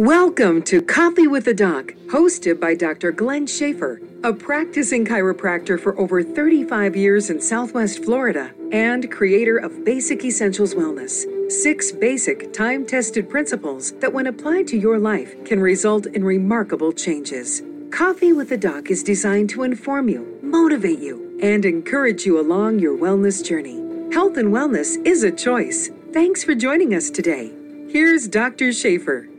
Welcome to Coffee with the Doc, hosted by Dr. Glenn Schaefer, a practicing chiropractor for over 35 years in Southwest Florida and creator of Basic Essentials Wellness. Six basic, time tested principles that, when applied to your life, can result in remarkable changes. Coffee with the Doc is designed to inform you, motivate you, and encourage you along your wellness journey. Health and wellness is a choice. Thanks for joining us today. Here's Dr. Schaefer.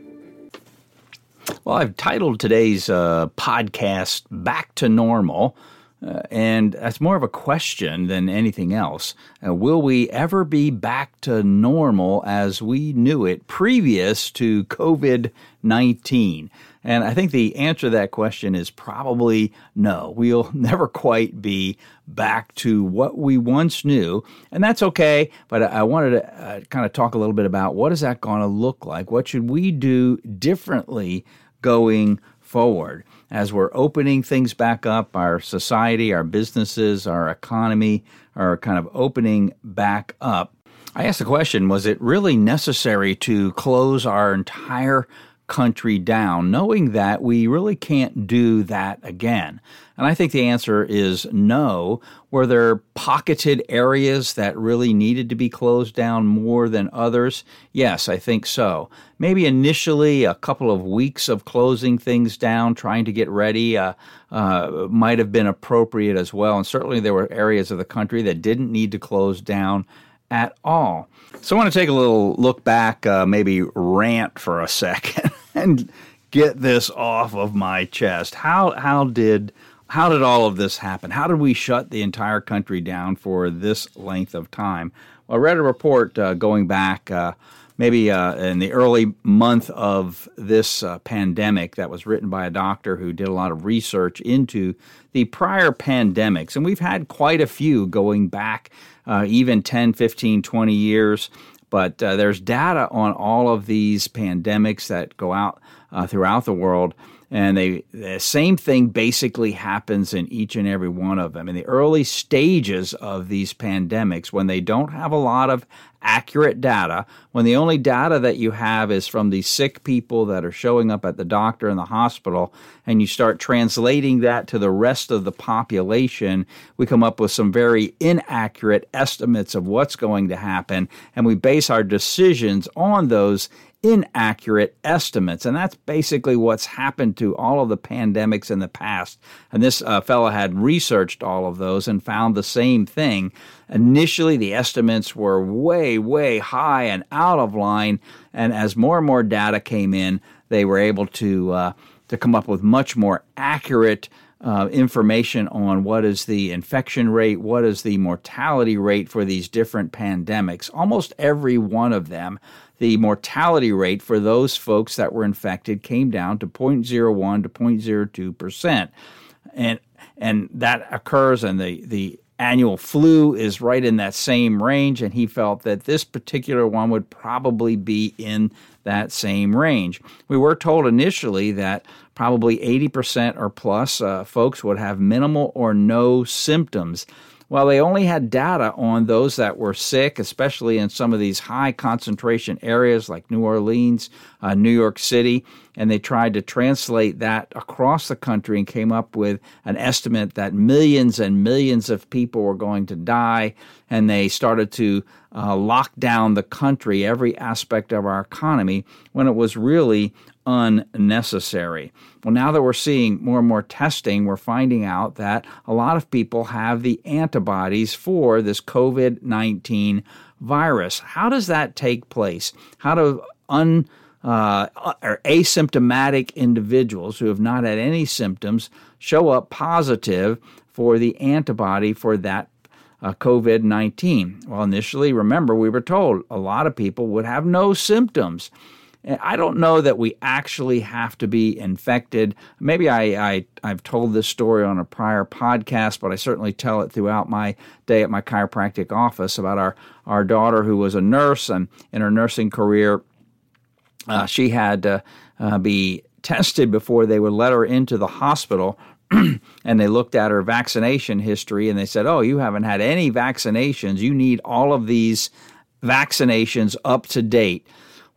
Well, I've titled today's uh, podcast Back to Normal. Uh, and that's more of a question than anything else. Uh, will we ever be back to normal as we knew it previous to COVID 19? And I think the answer to that question is probably no. We'll never quite be back to what we once knew. And that's okay. But I wanted to uh, kind of talk a little bit about what is that going to look like? What should we do differently going forward as we're opening things back up, our society, our businesses, our economy are kind of opening back up. I asked the question was it really necessary to close our entire country down, knowing that we really can't do that again? And I think the answer is no. Were there pocketed areas that really needed to be closed down more than others? Yes, I think so. Maybe initially a couple of weeks of closing things down, trying to get ready, uh, uh, might have been appropriate as well. And certainly there were areas of the country that didn't need to close down at all. So I want to take a little look back, uh, maybe rant for a second, and get this off of my chest. How how did how did all of this happen? How did we shut the entire country down for this length of time? I read a report uh, going back. Uh, maybe uh, in the early month of this uh, pandemic that was written by a doctor who did a lot of research into the prior pandemics. And we've had quite a few going back uh, even 10, 15, 20 years. But uh, there's data on all of these pandemics that go out uh, throughout the world. And they, the same thing basically happens in each and every one of them. In the early stages of these pandemics, when they don't have a lot of accurate data, when the only data that you have is from the sick people that are showing up at the doctor and the hospital, and you start translating that to the rest of the population, we come up with some very inaccurate estimates of what's going to happen, and we base our decisions on those inaccurate estimates. And that's basically what's happened to all of the pandemics in the past. And this uh, fellow had researched all of those and found the same thing. Initially, the estimates were way, way high and out of line. And as more and more data came in, they were able to, uh, to come up with much more accurate uh, information on what is the infection rate, what is the mortality rate for these different pandemics. Almost every one of them the mortality rate for those folks that were infected came down to 0.01 to 0.02 percent, and and that occurs, and the the annual flu is right in that same range, and he felt that this particular one would probably be in that same range. We were told initially that probably 80% or plus uh, folks would have minimal or no symptoms. Well, they only had data on those that were sick, especially in some of these high concentration areas like New Orleans, uh, New York City, and they tried to translate that across the country and came up with an estimate that millions and millions of people were going to die. And they started to uh, lock down the country, every aspect of our economy, when it was really unnecessary. Well, now that we're seeing more and more testing, we're finding out that a lot of people have the antibodies for this COVID 19 virus. How does that take place? How do un uh, or asymptomatic individuals who have not had any symptoms show up positive for the antibody for that uh, COVID 19? Well, initially, remember, we were told a lot of people would have no symptoms. I don't know that we actually have to be infected. Maybe I, I, I've told this story on a prior podcast, but I certainly tell it throughout my day at my chiropractic office about our, our daughter who was a nurse and in her nursing career, uh, she had to uh, be tested before they would let her into the hospital. and they looked at her vaccination history and they said, Oh, you haven't had any vaccinations. You need all of these vaccinations up to date.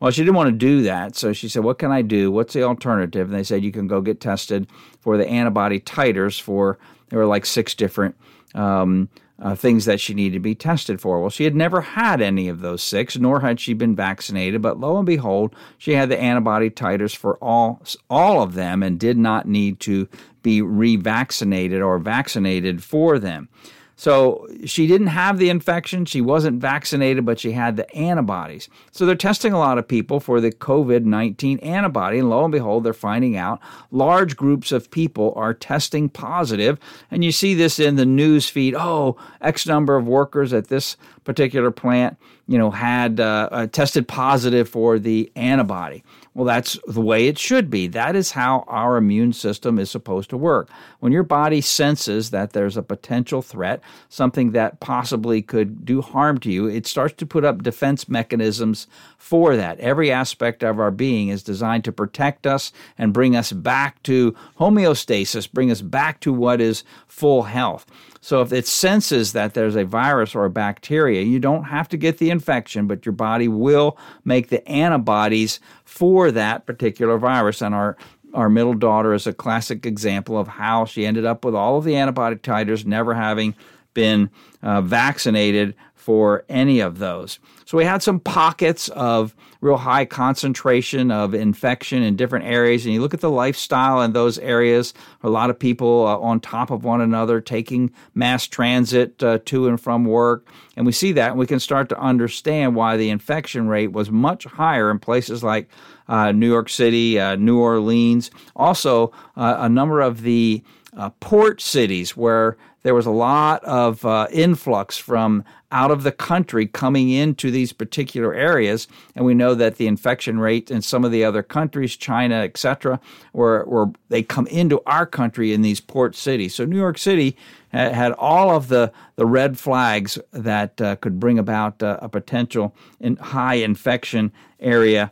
Well, she didn't want to do that, so she said, "What can I do? What's the alternative?" And they said, "You can go get tested for the antibody titers for there were like six different." Um, uh, things that she needed to be tested for. Well, she had never had any of those six, nor had she been vaccinated. But lo and behold, she had the antibody titers for all all of them, and did not need to be revaccinated or vaccinated for them. So she didn't have the infection. She wasn't vaccinated, but she had the antibodies. So they're testing a lot of people for the COVID 19 antibody. And lo and behold, they're finding out large groups of people are testing positive. And you see this in the news feed. Oh, X number of workers at this particular plant, you know, had uh, uh, tested positive for the antibody. Well, that's the way it should be. That is how our immune system is supposed to work. When your body senses that there's a potential threat, something that possibly could do harm to you, it starts to put up defense mechanisms for that. Every aspect of our being is designed to protect us and bring us back to homeostasis, bring us back to what is full health. So if it senses that there's a virus or a bacteria, you don't have to get the infection, but your body will make the antibodies for that particular virus. And our our middle daughter is a classic example of how she ended up with all of the antibody titers, never having been uh, vaccinated for any of those. So we had some pockets of real high concentration of infection in different areas. And you look at the lifestyle in those areas, a lot of people uh, on top of one another taking mass transit uh, to and from work. And we see that and we can start to understand why the infection rate was much higher in places like uh, New York City, uh, New Orleans, also uh, a number of the uh, port cities where there was a lot of uh, influx from out of the country coming into these particular areas. And we know that the infection rate in some of the other countries, China, etc., where, where they come into our country in these port cities. So New York City had all of the, the red flags that uh, could bring about uh, a potential in high infection area,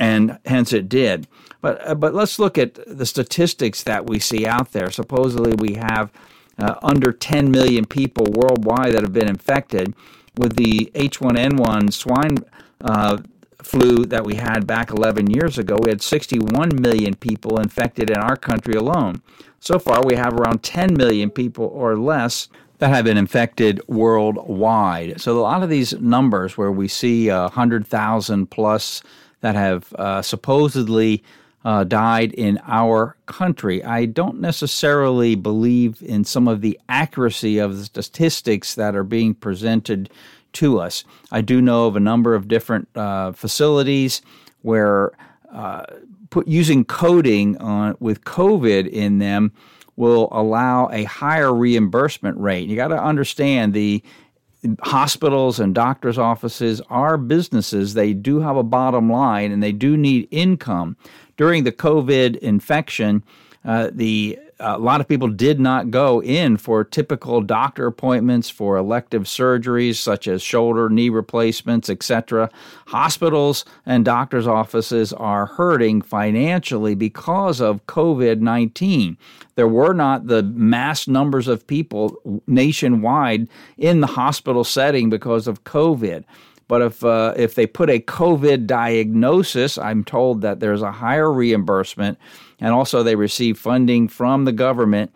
and hence it did. But, uh, but let's look at the statistics that we see out there. Supposedly, we have uh, under 10 million people worldwide that have been infected. With the H1N1 swine uh, flu that we had back 11 years ago, we had 61 million people infected in our country alone. So far, we have around 10 million people or less that have been infected worldwide. So, a lot of these numbers where we see uh, 100,000 plus that have uh, supposedly uh, died in our country. I don't necessarily believe in some of the accuracy of the statistics that are being presented to us. I do know of a number of different uh, facilities where uh, put, using coding on, with COVID in them will allow a higher reimbursement rate. You got to understand the hospitals and doctors' offices are businesses. They do have a bottom line and they do need income during the COVID infection, uh, the a lot of people did not go in for typical doctor appointments for elective surgeries such as shoulder, knee replacements, etc. Hospitals and doctors' offices are hurting financially because of COVID 19. There were not the mass numbers of people nationwide in the hospital setting because of COVID. But if uh, if they put a COVID diagnosis, I'm told that there's a higher reimbursement, and also they receive funding from the government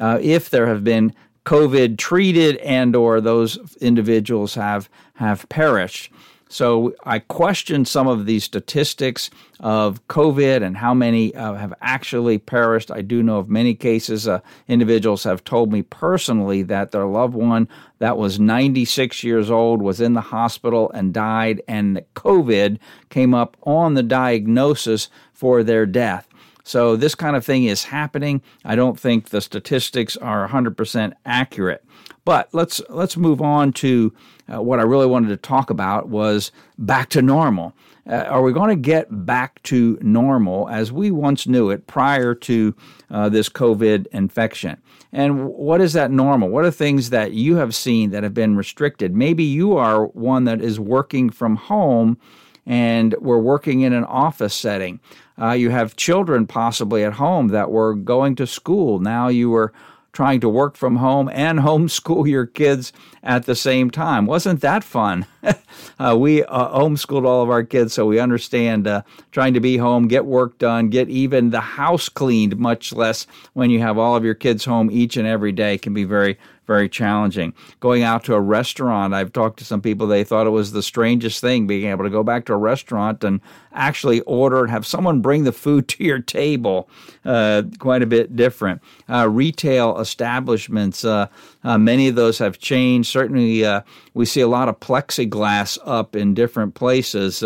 uh, if there have been COVID treated and or those individuals have have perished. So I question some of these statistics of COVID and how many uh, have actually perished. I do know of many cases, uh, individuals have told me personally that their loved one that was 96 years old was in the hospital and died, and COVID came up on the diagnosis for their death. So this kind of thing is happening. I don't think the statistics are 100% accurate. But let's let's move on to uh, what I really wanted to talk about was back to normal. Uh, are we going to get back to normal as we once knew it prior to uh, this COVID infection? And what is that normal? What are things that you have seen that have been restricted? Maybe you are one that is working from home and we're working in an office setting. Uh, you have children possibly at home that were going to school. Now you were trying to work from home and homeschool your kids at the same time. Wasn't that fun? uh, we uh, homeschooled all of our kids, so we understand uh, trying to be home, get work done, get even the house cleaned, much less when you have all of your kids home each and every day can be very, very challenging. Going out to a restaurant, I've talked to some people, they thought it was the strangest thing being able to go back to a restaurant and actually order and have someone bring the food to your table. Uh, quite a bit different. Uh, retail establishments, uh, uh many of those have changed. Certainly, uh, we see a lot of plexiglass up in different places.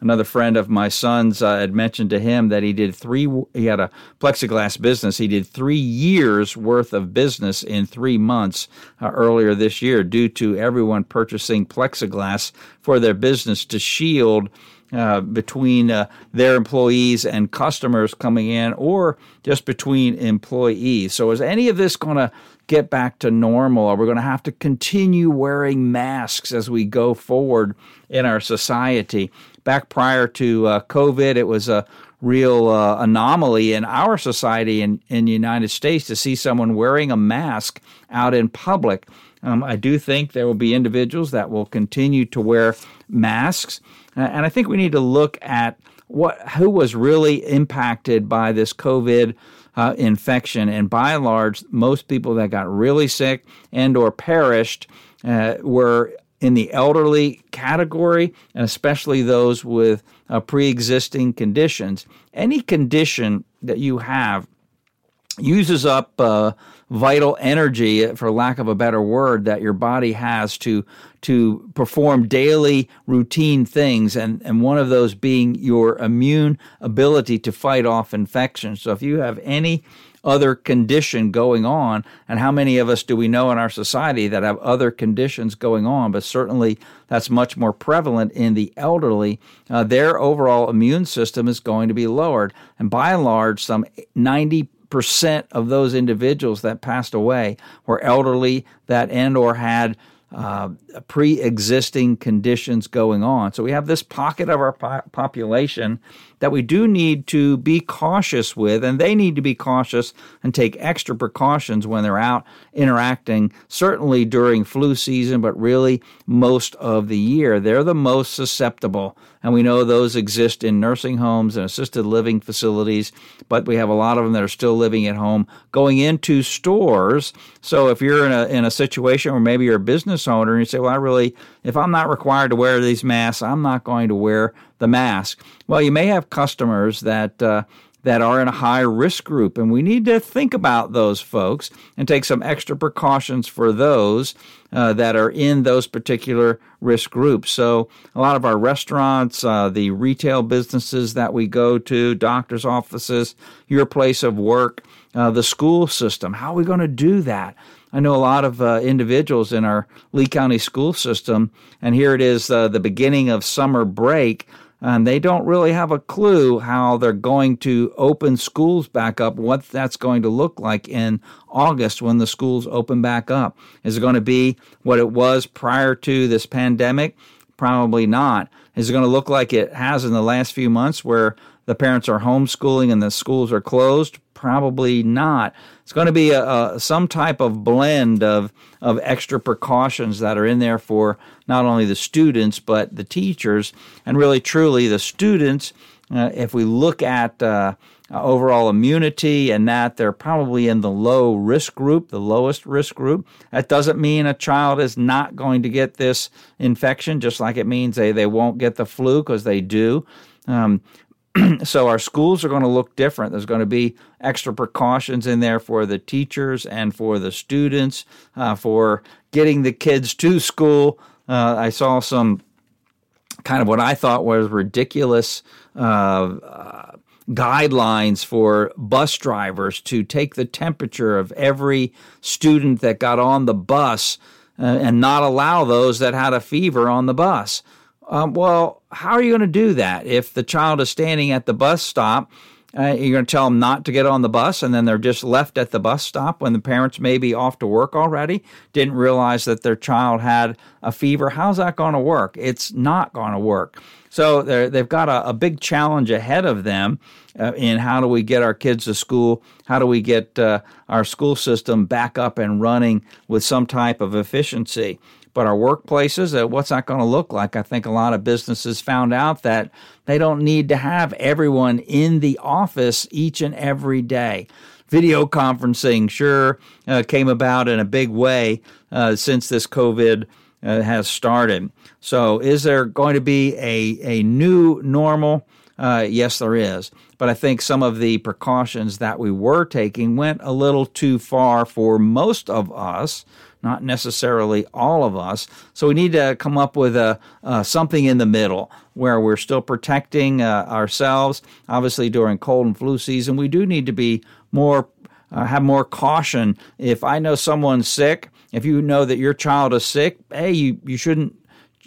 Another friend of my son's uh, had mentioned to him that he did three he had a plexiglass business he did three years worth of business in three months uh, earlier this year due to everyone purchasing plexiglass for their business to shield uh, between uh, their employees and customers coming in or just between employees so is any of this going to get back to normal? Are we going to have to continue wearing masks as we go forward in our society? Back prior to uh, COVID, it was a real uh, anomaly in our society in, in the United States to see someone wearing a mask out in public. Um, I do think there will be individuals that will continue to wear masks, uh, and I think we need to look at what who was really impacted by this COVID uh, infection. And by and large, most people that got really sick and or perished uh, were in the elderly category, and especially those with uh, pre-existing conditions. Any condition that you have uses up uh, vital energy, for lack of a better word, that your body has to to perform daily routine things, and, and one of those being your immune ability to fight off infections. So if you have any other condition going on, and how many of us do we know in our society that have other conditions going on? But certainly that's much more prevalent in the elderly. Uh, their overall immune system is going to be lowered, and by and large, some 90 percent of those individuals that passed away were elderly that and or had uh, pre-existing conditions going on. So we have this pocket of our po- population that we do need to be cautious with, and they need to be cautious and take extra precautions when they're out interacting, certainly during flu season, but really most of the year. They're the most susceptible. And we know those exist in nursing homes and assisted living facilities, but we have a lot of them that are still living at home, going into stores. So if you're in a, in a situation where maybe you're a business owner and you say, well, I really, if I'm not required to wear these masks, I'm not going to wear the mask. Well, you may have customers that uh, that are in a high risk group, and we need to think about those folks and take some extra precautions for those uh, that are in those particular risk groups. So, a lot of our restaurants, uh, the retail businesses that we go to, doctors' offices, your place of work, uh, the school system. How are we going to do that? I know a lot of uh, individuals in our Lee County school system, and here it is uh, the beginning of summer break and they don't really have a clue how they're going to open schools back up, what that's going to look like in August when the schools open back up. Is it going to be what it was prior to this pandemic? Probably not. Is it going to look like it has in the last few months where the parents are homeschooling and the schools are closed? Probably not. It's going to be a, a, some type of blend of, of extra precautions that are in there for not only the students but the teachers, and really truly the students. Uh, if we look at uh, overall immunity and that they're probably in the low risk group, the lowest risk group. That doesn't mean a child is not going to get this infection, just like it means they, they won't get the flu because they do. Um, so our schools are going to look different. There's going to be extra precautions in there for the teachers and for the students uh, for getting the kids to school. Uh, I saw some kind of what I thought was ridiculous uh, uh guidelines for bus drivers to take the temperature of every student that got on the bus uh, and not allow those that had a fever on the bus. Um, well, how are you going to do that if the child is standing at the bus stop? Uh, you're going to tell them not to get on the bus, and then they're just left at the bus stop when the parents may be off to work already, didn't realize that their child had a fever. How's that going to work? It's not going to work. So they've got a, a, big challenge ahead of them uh, in how do we get our kids to school? How do we get uh, our school system back up and running with some type of efficiency? But our workplaces, uh, what's that going to look like? I think a lot of businesses found out that they don't need to have everyone in the office each and every day video conferencing sure uh, came about in a big way uh, since this COVID uh, has started. So, is there going to be a, a new normal? Uh, yes, there is. But I think some of the precautions that we were taking went a little too far for most of us, not necessarily all of us. So we need to come up with a something in the middle where we're still protecting uh, ourselves. Obviously, during cold and flu season, we do need to be more uh, have more caution. If I know someone's sick, if you know that your child is sick, hey, you, you shouldn't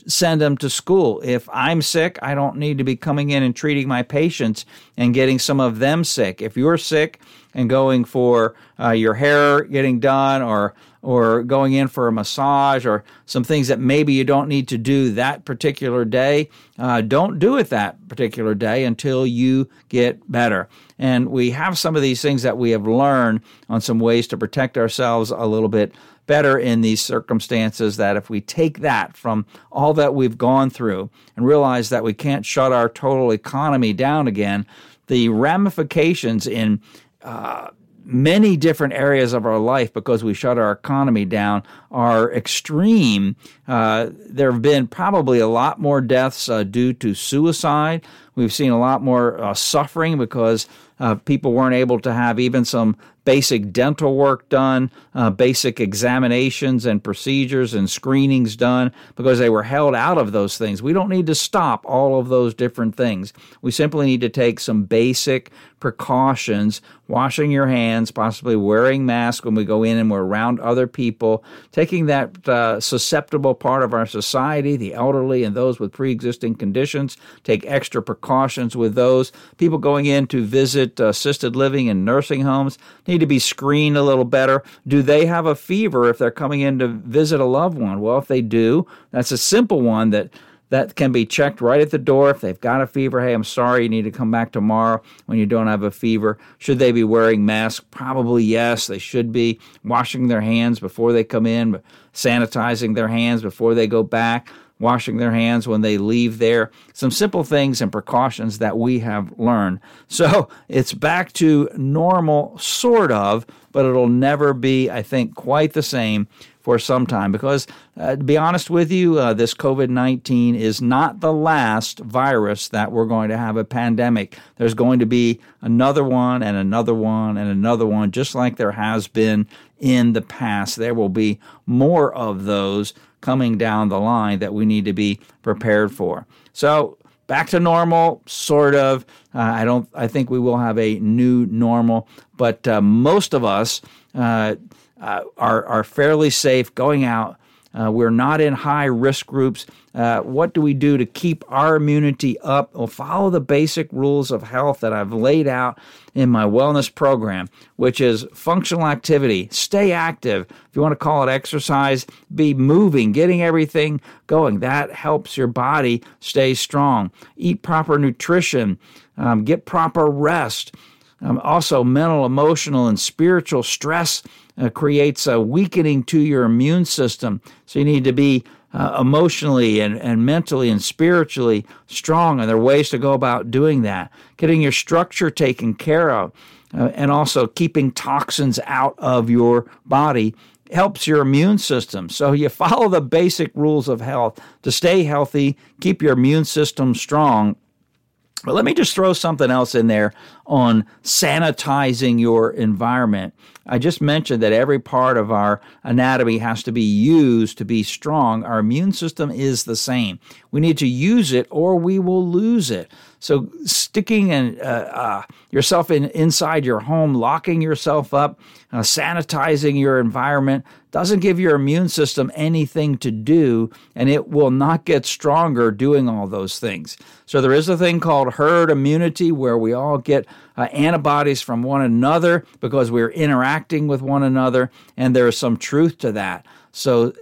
send them to school. If I'm sick, I don't need to be coming in and treating my patients and getting some of them sick. If you're sick and going for uh, your hair getting done or or going in for a massage or some things that maybe you don't need to do that particular day, uh, don't do it that particular day until you get better. And we have some of these things that we have learned on some ways to protect ourselves a little bit better in these circumstances that if we take that from all that we've gone through and realize that we can't shut our total economy down again, the ramifications in uh, many different areas of our life because we shut our economy down are extreme. Uh, there have been probably a lot more deaths uh, due to suicide. We've seen a lot more uh, suffering because uh, people weren't able to have even some basic dental work done, uh, basic examinations and procedures and screenings done because they were held out of those things. We don't need to stop all of those different things. We simply need to take some basic precautions, washing your hands, possibly wearing masks when we go in and we're around other people, taking that uh, susceptible part of our society, the elderly and those with pre-existing conditions, take extra precautions with those. People going in to visit Uh, assisted living and nursing homes need to be screened a little better. Do they have a fever if they're coming in to visit a loved one? Well, if they do, that's a simple one that that can be checked right at the door. If they've got a fever, hey, I'm sorry, you need to come back tomorrow when you don't have a fever. Should they be wearing masks? Probably yes. They should be washing their hands before they come in, sanitizing their hands before they go back washing their hands when they leave there. Some simple things and precautions that we have learned. So it's back to normal, sort of, but it'll never be, I think, quite the same for some time because, uh, to be honest with you, uh, this COVID 19 is not the last virus that we're going to have a pandemic. There's going to be another one and another one and another one, just like there has been in the past. There will be more of those coming down the line that we need to be prepared for. So, back to normal, sort of. Uh, I don't. I think we will have a new normal, but uh, most of us uh, uh are are fairly safe going out uh, we're not in high risk groups. Uh, what do we do to keep our immunity up? Well, follow the basic rules of health that I've laid out in my wellness program, which is functional activity. Stay active. If you want to call it exercise, be moving, getting everything going. That helps your body stay strong. Eat proper nutrition, um, get proper rest. Um, also, mental, emotional, and spiritual stress uh, creates a weakening to your immune system. So you need to be uh, emotionally and, and mentally and spiritually strong. And there are ways to go about doing that. Getting your structure taken care of, uh, and also keeping toxins out of your body helps your immune system. So you follow the basic rules of health to stay healthy, keep your immune system strong, but let me just throw something else in there on sanitizing your environment. I just mentioned that every part of our anatomy has to be used to be strong. Our immune system is the same. We need to use it or we will lose it. So sticking in, uh, uh, yourself in inside your home, locking yourself up, uh, sanitizing your environment doesn't give your immune system anything to do, and it will not get stronger doing all those things. So there is a thing called herd immunity where we all get uh, antibodies from one another because we're interacting with one another, and there is some truth to that. So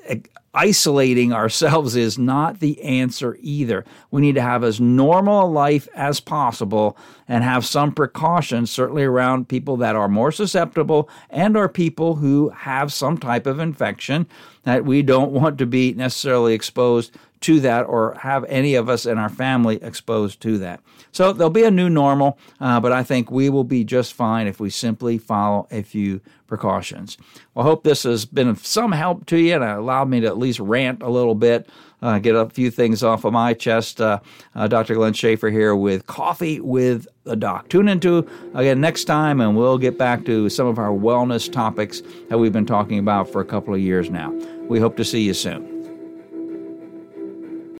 isolating ourselves is not the answer either. We need to have as normal a life as possible and have some precautions, certainly around people that are more susceptible and are people who have some type of infection that we don't want to be necessarily exposed to that or have any of us in our family exposed to that. So there'll be a new normal, uh, but I think we will be just fine if we simply follow a few precautions. Well, I hope this has been of some help to you and allowed me to at least rant a little bit. Uh, get a few things off of my chest. Uh, uh Dr. Glenn Schaefer here with Coffee with the Doc. Tune into again next time, and we'll get back to some of our wellness topics that we've been talking about for a couple of years now. We hope to see you soon.